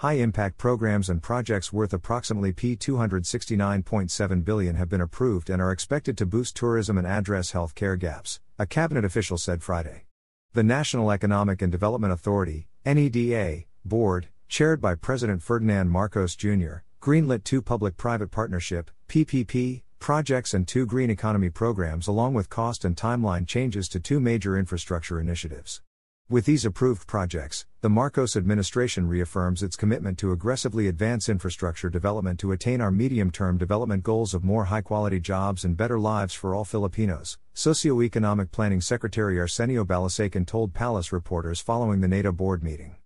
High impact programs and projects worth approximately P269.7 billion have been approved and are expected to boost tourism and address health care gaps, a cabinet official said Friday. The National Economic and Development Authority, NEDA, board, chaired by President Ferdinand Marcos Jr., greenlit two public private partnership, PPP, projects and two green economy programs along with cost and timeline changes to two major infrastructure initiatives. With these approved projects, the Marcos administration reaffirms its commitment to aggressively advance infrastructure development to attain our medium term development goals of more high quality jobs and better lives for all Filipinos, Socioeconomic Planning Secretary Arsenio Balisacan told Palace reporters following the NEDA board meeting.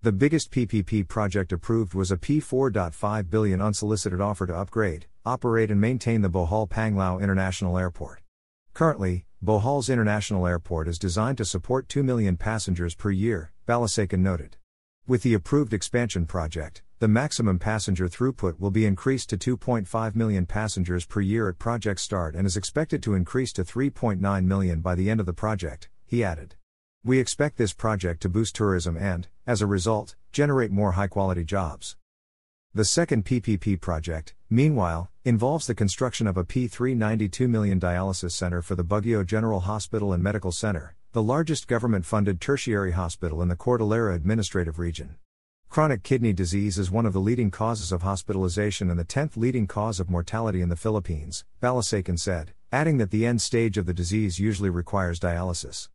The biggest PPP project approved was a P4.5 billion unsolicited offer to upgrade, operate and maintain the Bohol Panglao International Airport. Currently, Bohol's International Airport is designed to support 2 million passengers per year, Balisacan noted. With the approved expansion project, the maximum passenger throughput will be increased to 2.5 million passengers per year at project start and is expected to increase to 3.9 million by the end of the project, he added. We expect this project to boost tourism and, as a result, generate more high quality jobs. The second PPP project, meanwhile, involves the construction of a P392 million dialysis center for the Baguio General Hospital and Medical Center, the largest government funded tertiary hospital in the Cordillera Administrative Region. Chronic kidney disease is one of the leading causes of hospitalization and the 10th leading cause of mortality in the Philippines, Balisacan said, adding that the end stage of the disease usually requires dialysis.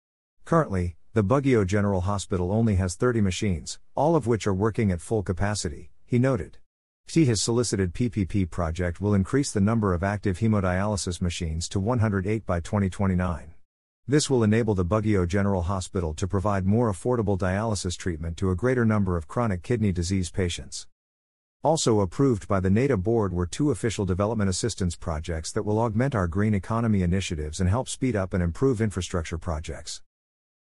Currently, the Baguio General Hospital only has 30 machines, all of which are working at full capacity, he noted. T has solicited PPP project will increase the number of active hemodialysis machines to 108 by 2029. This will enable the Baguio General Hospital to provide more affordable dialysis treatment to a greater number of chronic kidney disease patients. Also approved by the NEDA board were two official development assistance projects that will augment our green economy initiatives and help speed up and improve infrastructure projects.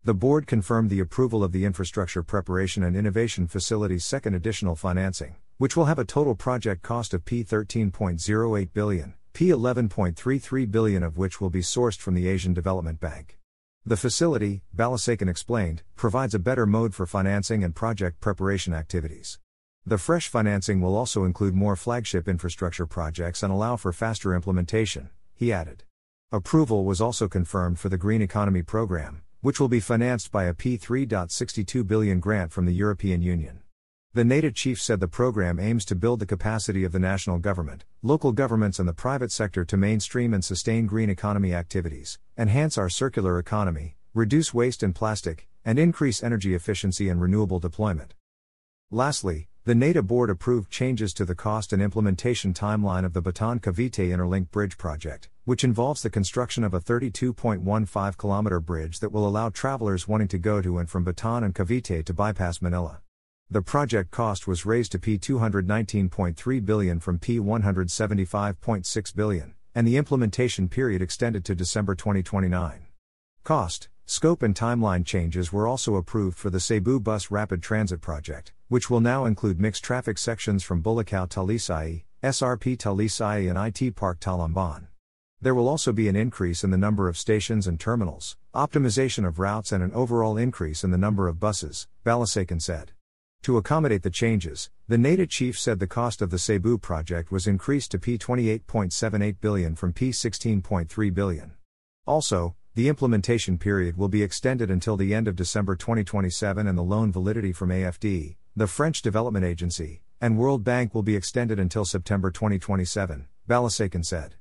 The board confirmed the approval of the Infrastructure Preparation and Innovation Facility's second additional financing, which will have a total project cost of P13.08 billion, P11.33 billion of which will be sourced from the Asian Development Bank. The facility, Balisacan explained, provides a better mode for financing and project preparation activities. The fresh financing will also include more flagship infrastructure projects and allow for faster implementation, he added. Approval was also confirmed for the Green Economy Program, which will be financed by a P3.62 billion grant from the European Union. The NEDA chief said the program aims to build the capacity of the national government, local governments, and the private sector to mainstream and sustain green economy activities, enhance our circular economy, reduce waste and plastic, and increase energy efficiency and renewable deployment. Lastly, the NEDA board approved changes to the cost and implementation timeline of the Bataan Cavite Interlink Bridge project, which involves the construction of a 32.15 kilometer bridge that will allow travelers wanting to go to and from Bataan and Cavite to bypass Manila. The project cost was raised to P219.3 billion from P175.6 billion, and the implementation period extended to December 2029. Cost, scope and timeline changes were also approved for the Cebu Bus Rapid Transit Project, which will now include mixed traffic sections from Bulacao Talisay, SRP Talisay and IT Park Talamban. There will also be an increase in the number of stations and terminals, optimization of routes and an overall increase in the number of buses, Balisacan said. To accommodate the changes, the NEDA chief said the cost of the Cebu project was increased to P28.78 billion from P16.3 billion. Also, the implementation period will be extended until the end of December 2027 and the loan validity from AFD, the French Development Agency, and World Bank will be extended until September 2027, Balisacan said.